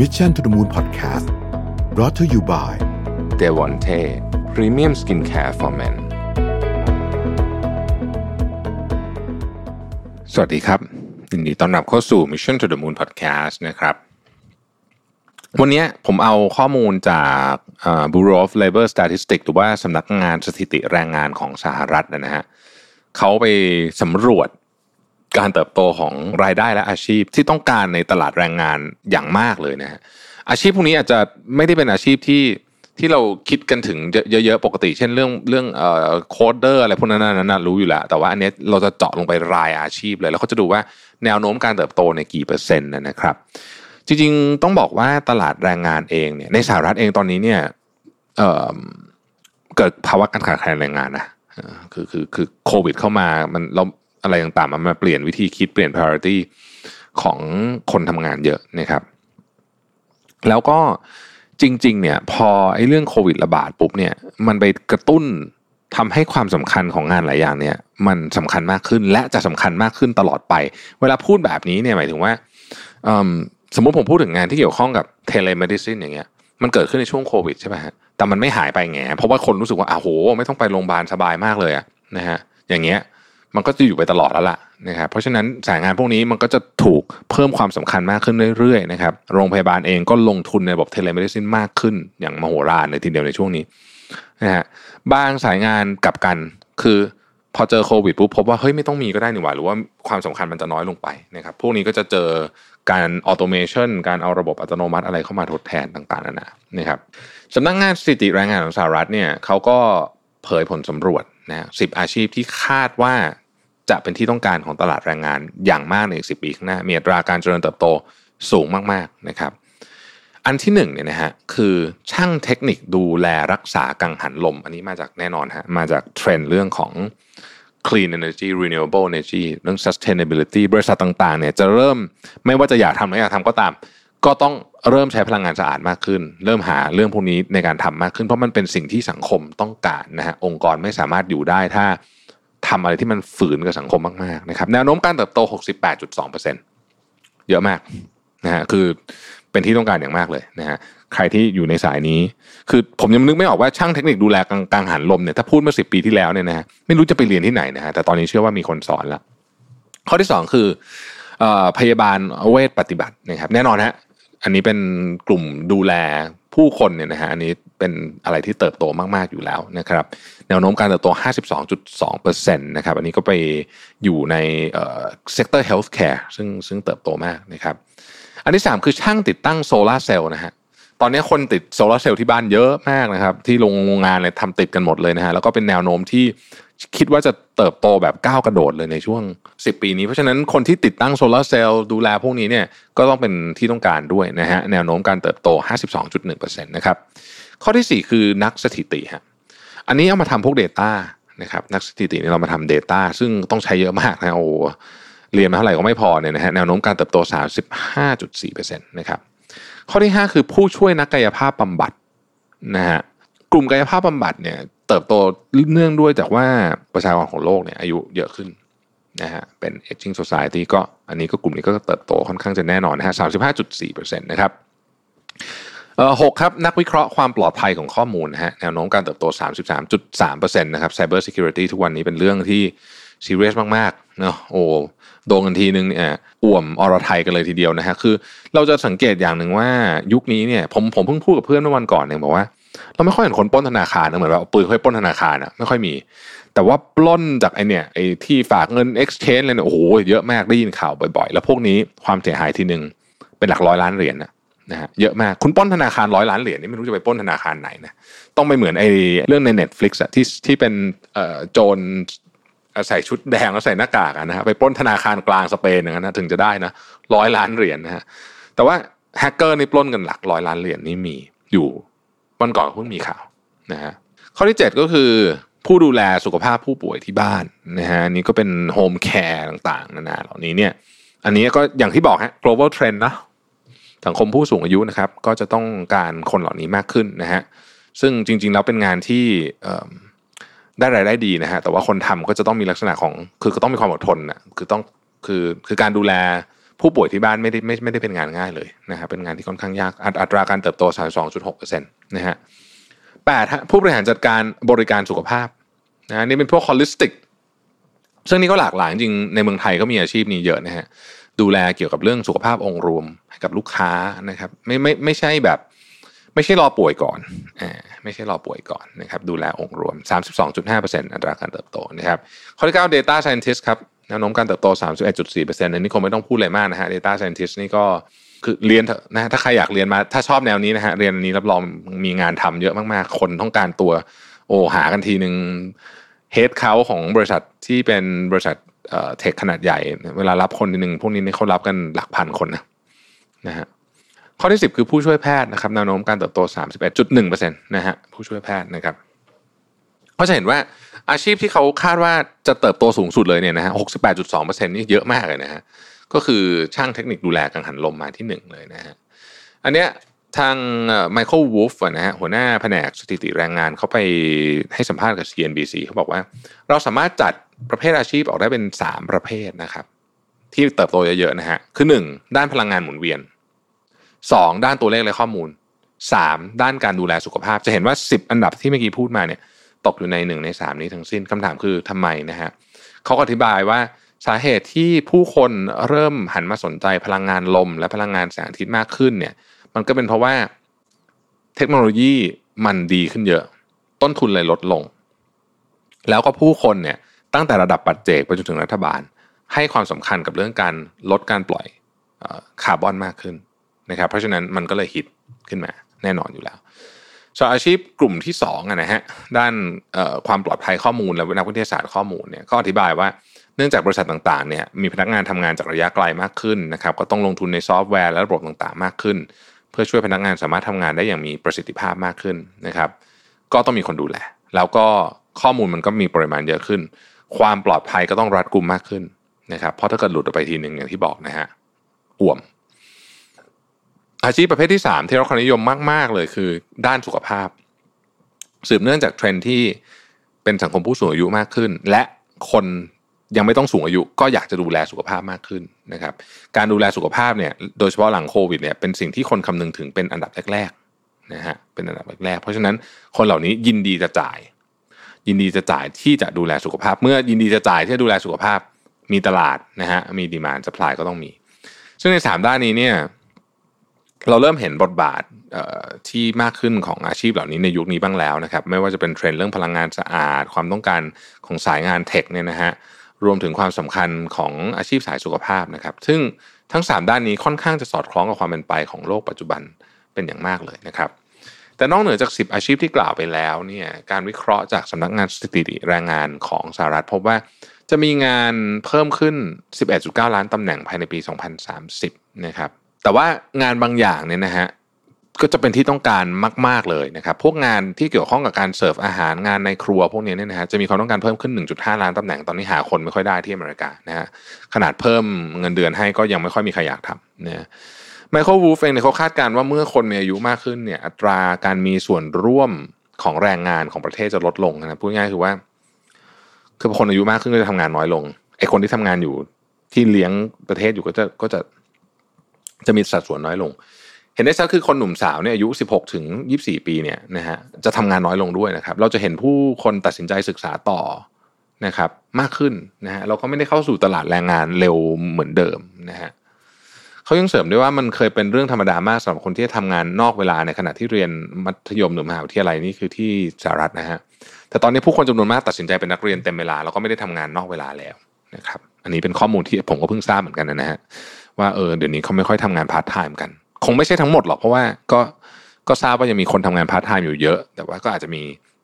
Mission to the Moon Podcast brought to you by d e v o n t e Premium Skincare for Men สวัสดีครับยินดีต้อนรับเข้าสู่ Mission to the Moon Podcast นะครับ วันนี้ผมเอาข้อมูลจาก Bureau of Labor Statistics หรือว่าสำนักงานสถิติแรงงานของสหรัฐนะฮะเขาไปสำรวจ การเติบโตของรายได้และอาชีพที่ต้องการในตลาดแรงงานอย่างมากเลยนะฮะอาชีพพวกนี้อาจจะไม่ได้เป็นอาชีพที่ที่เราคิดกันถึงเยอะๆปกติ เช่นเรื่องเรื่องเอ่อโคดเดอร์อะไรพวกนั้นนั้นรู้อยู่แล้วแต่ว่าอันนี้เราจะเจาะลงไปรายอาชีพเลย แล้วเขาจะดูว่าแนวโน้มการเติบโตในกี่เปอร์เซ็นต์นะครับ จริงๆต้องบอกว่าตลาดแรงงานเองเนี่ยในสหรัฐเองตอนนี้เนี่ยเเกิดภาวะการขาดแคลนแรงงานนะคือคือคือโควิดเข้ามามันเรา อะไรต่างๆ มันมาเปลี่ยนวิธีคิดเปลี่ยน priority ของคนทำงานเยอะนะครับ แล้วก็จริง ๆ เนี่ย พอไอ้เรื่องโควิดระบาดปุ๊บเนี่ย มันไปกระตุ้นทำให้ความสำคัญของงานหลายอย่างเนี่ย มันสำคัญมากขึ้นและจะสำคัญมากขึ้นตลอดไป เวลาพูดแบบนี้เนี่ยหมายถึงว่าสมมติผมพูดถึงงานที่เกี่ยวข้องกับเทเลมดิซินอย่างเงี้ยมันเกิดขึ้นในช่วงโควิดใช่ไหมฮะแต่มันไม่หายไปแงเพราะว่าคนรู้สึกว่าอ้าโห ไม่ต้องไปโรงพยาบาลสบายมากเลยอะนะฮะอย่างเงี้ย มันก็จะอยู่ไปตลอดแล้วล่ะนะครับเพราะฉะนั้นสายงานพวกนี้มันก็จะถูกเพิ่มความสำคัญมากขึ้นเรื่อยๆนะครับโรงพยาบาลเองก็ลงทุนในระบบ telemedicine มากขึ้น อย่างมโหฬารเลยทีเดียวในช่วงนี้นะฮะบางสายงานกลับกันคือพอเจอโควิดปุ๊บพบว่าเฮ้ยไม่ต้องมีก็ได้นี่หว่าหรือว่าความสำคัญมันจะน้อยลงไปนะครับพวกนี้ก็จะเจอการ automation การเอาระบบอัตโนมัติอะไรเข้ามาทดแทนต่างๆนานานะครับสำนักงานสถิติแรงงานของสหรัฐเนี่ยเขาก็เผยผลสำรวจนะสิบอาชีพที่คาดว่า จะเป็นที่ต้องการของตลาดแรงงานอย่างมากในอีกสิปีข้างหน้ามีอัตราการเจริญเติบโตสูงมากๆนะครับ อันที่หนึ่งเนี่ยนะฮะคือช่างเทคนิคดูแลรักษากังหันลม อันนี้มาจากแน่นอนฮะมาจากเทรนด์เรื่องของ clean energy renewable energy เรื่อง sustainability บริษัทต่างๆเนี่ยจะเริ่มไม่ว่าจะอยากทำหรืออยากทำก็ตาม ก็ต้องเริ่มใช้พลังงานสะอาดมากขึ้น เริ่มหาเรื่องพวกนี้ในการทำมากขึ้น เพราะมันเป็นสิ่งที่สังคมต้องการนะฮะองค์กรไม่สามารถอยู่ได้ถ้า ทำอะไรที่มันฝืนกับสังคมมากๆนะครับแนวโน้มการเติบโต 68.2%เยอะมากนะฮะคือเป็นที่ต้องการอย่างมากเลยนะฮะใครที่อยู่ในสายนี้ คือผมยังนึกไม่ออกว่าช่างเทคนิคดูแลกังหันลมเนี่ยถ้าพูดเมื่อสิปีที่แล้วเนี่ยนะฮะไม่รู้จะไปเรียนที่ไหนนะฮะแต่ตอนนี้เชื่อว่ามีคนสอนล้วข้อที่สองคือพยาบาลเวชปฏิบัตินะครับแน่นอนฮะ อันนี้เป็นกลุ่มดูแลผู้คนเนี่ยนะฮะอันนี้เป็นอะไรที่เติบโตมาก ๆ อยู่แล้วนะครับแนวโน้มการเติบโต 52.2%นะครับอันนี้ก็ไปอยู่ใน sector healthcare ซึ่งซึ่งเติบโตมากนะครับอันที่ 3 คือช่างติดตั้งโซลาร์เซลล์นะฮะตอนนี้คนติดโซลาร์เซลล์ที่บ้านเยอะมากนะครับที่โรงงานเลยทำติดกันหมดเลยนะฮะแล้วก็เป็นแนวโน้มที่ คิดว่าจะเติบโตแบบก้าวกระโดดเลยในช่วง 10 ปีนี้ เพราะฉะนั้นคนที่ติดตั้งโซลาร์เซลล์ดูแลพวกนี้เนี่ยก็ต้องเป็นที่ต้องการด้วยนะฮะแนวโน้มการเติบโต 52.1%นะครับข้อที่ 4 คือนักสถิติฮะอันนี้เอามาทำพวก Data นะครับนักสถิตินี่เรามาทำ Data ซึ่งต้องใช้เยอะมากนะโอ้เรียนมาเท่าไหร่ก็ไม่พอเนี่ยนะฮะแนวโน้มการเติบโต 35.4%นะครับข้อที่ 5 คือผู้ช่วยนักกายภาพบำบัดนะฮะกลุ่มกายภาพบำบัดเนี่ย เติบโตเนื่องด้วยจากว่าประชากรของโลกเนี่ยอายุเยอะขึ้นนะฮะเป็น aging society ก็อันนี้ก็กลุ่มนี้ก็เติบโตค่อนข้างจะแน่นอนนะฮะ35.4%นต์นะครับเอ่อหกครับนักวิเคราะห์ความปลอดภัยของข้อมูลนะฮะแนวโน้มการเติบโต 33.3%นะครับ cyber security ทุกวันนี้เป็นเรื่องที่ซีเรียสมากๆเนาะโอ้โดนกันทีนึงเนี่ยอ่วมอรไทยกันเลยทีเดียวนะฮะคือเราจะสังเกตอย่างหนึ่งว่ายุคนี้เนี่ยผมผมเพิ่งพูดกับเพื่อนเมื่อวันก่อนเนี่ยบอกว่า เราไม่ค่อยเห็นคนปล้นธนาคารนะเหมือนว่าปืนค่อยปล้นธนาคารอะไม่ค่อยมี แต่ว่าปล้นจากไอเนี่ยไอที่ฝากเงิน exchange อะไรเนี่ยโอ้โหเยอะมากได้ยินข่าวบ่อยๆ แล้วพวกนี้ความเสียหายทีหนึ่งเป็นหลักร้อยล้านเหรียญนะนะฮะเยอะมากคุณปล้นธนาคารร้อยล้านเหรียญนี่ไม่รู้จะไปปล้นธนาคารไหนนะต้องไปเหมือนไอเรื่องใน Netflix อะที่ที่เป็นเอ่อโจรใส่ชุดแดงแล้วใส่หน้ากากนะฮะไปปล้นธนาคารกลางสเปนอย่างนั้นนะถึงจะได้นะร้อยล้านเหรียญนะฮะแต่ว่าแฮกเกอร์นี่ปล้นกันหลักร้อยล้านเหรียญนี่มีอยู่ วันก่อนเพิ่งมีข่าวนะฮะข้อที่ 7 ก็คือผู้ดูแลสุขภาพผู้ป่วยที่บ้านนะฮะนี่ก็เป็น home care ต่างๆนานาเหล่านี้เนี่ย อันนี้ก็อย่างที่บอกฮะ global trend นะสังคมผู้สูงอายุนะครับ ก็จะต้องการคนเหล่านี้มากขึ้นนะฮะซึ่งจริงๆแล้วเป็นงานที่ได้รายได้ดีนะฮะแต่ว่าคนทำก็จะต้องมีลักษณะของคือก็ต้องมีความอดทนนะคือต้องคือคือการดูแล ผู้ป่วยที่บ้านไม่ได้ไม่ไม่ได้เป็นงานง่ายเลยนะครับเป็นงานที่ค่อนข้างยากอัตราการเติบโต 32.6%นะฮะแปดผู้บริหารจัดการบริการสุขภาพนะนี่เป็นพวก holistic ซึ่งนี่ก็หลากหลายจริงในเมืองไทยก็มีอาชีพนี้เยอะนะฮะดูแลเกี่ยวกับเรื่องสุขภาพองค์รวมให้กับลูกค้านะครับ ไม่ไม่ไม่ใช่แบบ ไม่ใช่รอป่วยก่อนอไม่ใช่รอป่วยก่อนนะครับ ดูแลองค์รวม 32.5%อัตราการเติบโตนะครับข้อที่9 data scientist ครับ แนวโน้มการเติบโต 31.4%อันนี้คงไม่ต้องพูดอะไรมากนะฮะ data scientist นี่ก็คือเรียนนะถ้าใครอยากเรียนมา ถ้าชอบแนวนี้นะฮะเรียนอันนี้รับรองมีงานทำเยอะมากๆ คนต้องการตัว โอหากันทีหนึ่งเฮดเขาของบริษัทที่เป็นบริษัทเทคขนาดใหญ่ เวลารับคนทีหนึ่งพวกนี้เขารับกันหลักพันคนนะนะฮะข้อที่ 10 คือผู้ช่วยแพทย์นะครับแนวโน้มการเติบโต 31.1%นะฮะผู้ช่วยแพทย์นะครับ ก็จะเห็นว่าอาชีพที่เขาคาดว่าจะเติบโตสูงสุดเลยเนี่ยนะฮะ68.2%นี่เยอะมากเลยนะฮะ ก็คือช่างเทคนิคดูแลกังหันลมมาที่หนึ่งเลยนะฮะ อันเนี้ยทางไมเคิลวูฟนะฮะหัวหน้าแผนกสถิติแรงงานเขาไปให้สัมภาษณ์กับ CNBC เขาบอกว่า เราสามารถจัดประเภทอาชีพออกได้เป็น 3 ประเภทนะครับ ที่เติบโตเยอะๆนะฮะคือ 1 ด้านพลังงานหมุนเวียน 2 ด้านตัวเลขและข้อมูล 3 ด้านการดูแลสุขภาพ จะเห็นว่า 10 อันดับที่เมื่อกี้พูดมาเนี่ย ตกอยู่ใน1ใน3นี้ทั้งสิ้นคำถามคือทำไมนะฮะเขาอธิบายว่าสาเหตุที่ผู้คนเริ่มหันมาสนใจพลังงานลม และพลังงานแสงอาทิตย์มากขึ้นเนี่ย มันก็เป็นเพราะว่าเทคโนโลยีมันดีขึ้นเยอะ ต้นทุนเลยลดลง แล้วก็ผู้คนเนี่ยตั้งแต่ระดับปัจเจกไปจนถึงรัฐบาล ให้ความสำคัญกับเรื่องการลดการปล่อยคาร์บอนมากขึ้นนะครับ เพราะฉะนั้นมันก็เลยฮิตขึ้นมาแน่นอนอยู่แล้ว ส่วนอาชีพกลุ่มที่2นะฮะด้านความปลอดภัยข้อมูลและนักวิทยาศาสตร์ข้อมูลเนี่ยก็อธิบายว่าเนื่องจากบริษัทต่างๆเนี่ยมีพนักงานทำงานจากระยะไกลมากขึ้นนะครับก็ต้องลงทุนในซอฟต์แวร์และระบบต่างๆ มากขึ้น เพื่อช่วยพนักงานสามารถทำงานได้อย่างมีประสิทธิภาพมากขึ้นนะครับ ก็ต้องมีคนดูแล แล้วก็ข้อมูลมันก็มีปริมาณเยอะขึ้น ความปลอดภัยก็ต้องรัดกุมมากขึ้นนะครับเพราะถ้าเกิดหลุดออกไปทีหนึ่งอย่างที่บอกนะฮะอ่วม อาชีพประเภทที่ 3 ที่เราความนิยมมาก ๆ เลยคือด้านสุขภาพ สืบเนื่องจากเทรนที่เป็นสังคมผู้สูงอายุมากขึ้น และคนยังไม่ต้องสูงอายุก็อยากจะดูแลสุขภาพมากขึ้นนะครับการดูแลสุขภาพเนี่ยโดยเฉพาะหลังโควิดเนี่ยเป็นสิ่งที่คนคำนึงถึงเป็นอันดับแรกๆนะฮะเป็นอันดับแรกๆเพราะฉะนั้นคนเหล่านี้ยินดีจะจ่าย ยินดีจะจ่ายที่จะดูแลสุขภาพ เมื่อยินดีจะจ่ายที่จะดูแลสุขภาพมีตลาดนะฮะมีดีมานสปายก็ต้องมี ซึ่งในสามด้านนี้เนี่ย เราเริ่มเห็นบทบาทที่มากขึ้นของอาชีพเหล่านี้ในยุคนี้บ้างแล้วนะครับ ไม่ว่าจะเป็นเทรนด์เรื่องพลังงานสะอาด ความต้องการของสายงานเทคเนี่ยนะฮะรวมถึงความสำคัญของอาชีพสายสุขภาพนะครับ ซึ่งทั้ง 3 ด้านนี้ค่อนข้างจะสอดคล้องกับความเป็นไปของโลกปัจจุบันเป็นอย่างมากเลยนะครับ แต่นอกเหนือจาก 10 อาชีพที่กล่าวไปแล้วเนี่ยการวิเคราะห์จากสำนักงานสถิติแรงงานของสหรัฐ พบว่าจะมีงานเพิ่มขึ้น 11.9 ล้านตำแหน่งภายในปี 2030 นะครับ แต่ว่างานบางอย่างเนี่ยนะฮะก็จะเป็นที่ต้องการมาก ๆเลยนะครับ พวกงานที่เกี่ยวข้องกับการเสิร์ฟอาหารงานในครัวพวกนี้เนี่ยนะฮะจะมีความต้องการเพิ่มขึ้น 1.5 ล้านตำแหน่งตอนนี้หาคนไม่ค่อยได้ที่อเมริกานะฮะขนาดเพิ่มเงินเดือนให้ก็ยังไม่ค่อยมีใครอยากทำนะไมเคิลวูฟเองเนี่ยเขาคาดการณ์ว่าเมื่อคนมีอายุมากขึ้นเนี่ยอัตราการมีส่วนร่วมของแรงงานของประเทศจะลดลงนะพูดง่ายคือว่า คือคนอายุมากขึ้นก็จะทำงานน้อยลงไอ้คนที่ทำงานอยู่ที่เลี้ยงประเทศอยู่ก็จะก็จะ จะมีสัดส่วนน้อยลง เห็นได้ชัดคือคนหนุ่มสาวเนี่ยอายุ 16 ถึง 24 ปีเนี่ยนะฮะจะทำงานน้อยลงด้วยนะครับ เราจะเห็นผู้คนตัดสินใจศึกษาต่อนะครับมากขึ้นนะฮะเราก็ไม่ได้เข้าสู่ตลาดแรงงานเร็วเหมือนเดิมนะฮะเขายังเสริมด้วยว่ามันเคยเป็นเรื่องธรรมดามากสำหรับคนที่ทำงานนอกเวลาในขณะที่เรียนมัธยมหรือมหาวิทยาลัยนี่คือที่สหรัฐนะฮะแต่ตอนนี้ผู้คนจำนวนมากตัดสินใจเป็นนักเรียนเต็มเวลาแล้วก็ไม่ได้ทำงานนอกเวลาแล้วนะครับ อันนี้เป็นข้อมูลที่ผมก็เพิ่งทราบเหมือนกันนะฮะ ว่าเออเดี๋ยวนี้เขาไม่ค่อยทำงานพาร์ทไทม์กัน คงไม่ใช่ทั้งหมดหรอกเพราะว่าก็ก็ทราบว่ายังมีคนทำงานพาร์ทไทม์อยู่เยอะ แต่ว่าก็อาจจะมี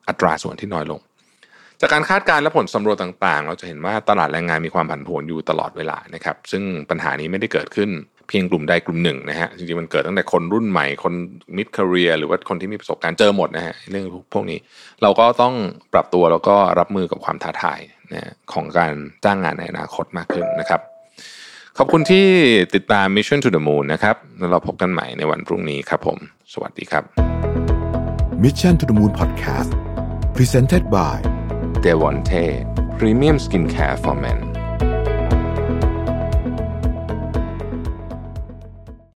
อัตราส่วนที่น้อยลง จากการคาดการณ์และผลสำรวจต่างๆ เราจะเห็นว่าตลาดแรงงานมีความผันผวนอยู่ตลอดเวลานะครับ ซึ่งปัญหานี้ไม่ได้เกิดขึ้นเพียงกลุ่มใดกลุ่มหนึ่งนะฮะจริงๆมันเกิดตั้งแต่คนรุ่นใหม่คน mid career หรือว่าคนที่มีประสบการณ์เจอหมดนะฮะเรื่องพวกนี้ เราก็ต้องปรับตัวแล้วก็รับมือกับความท้าทายนะของการจ้างงานในอนาคตมากขึ้นนะครับ ขอบคุณที่ติดตาม Mission to the Moon นะครับแล้วเราพบกันใหม่ในวันพรุ่งนี้ครับผม สวัสดีครับ Mission to the Moon Podcast Presented by d e v o n t e Premium Skincare for Men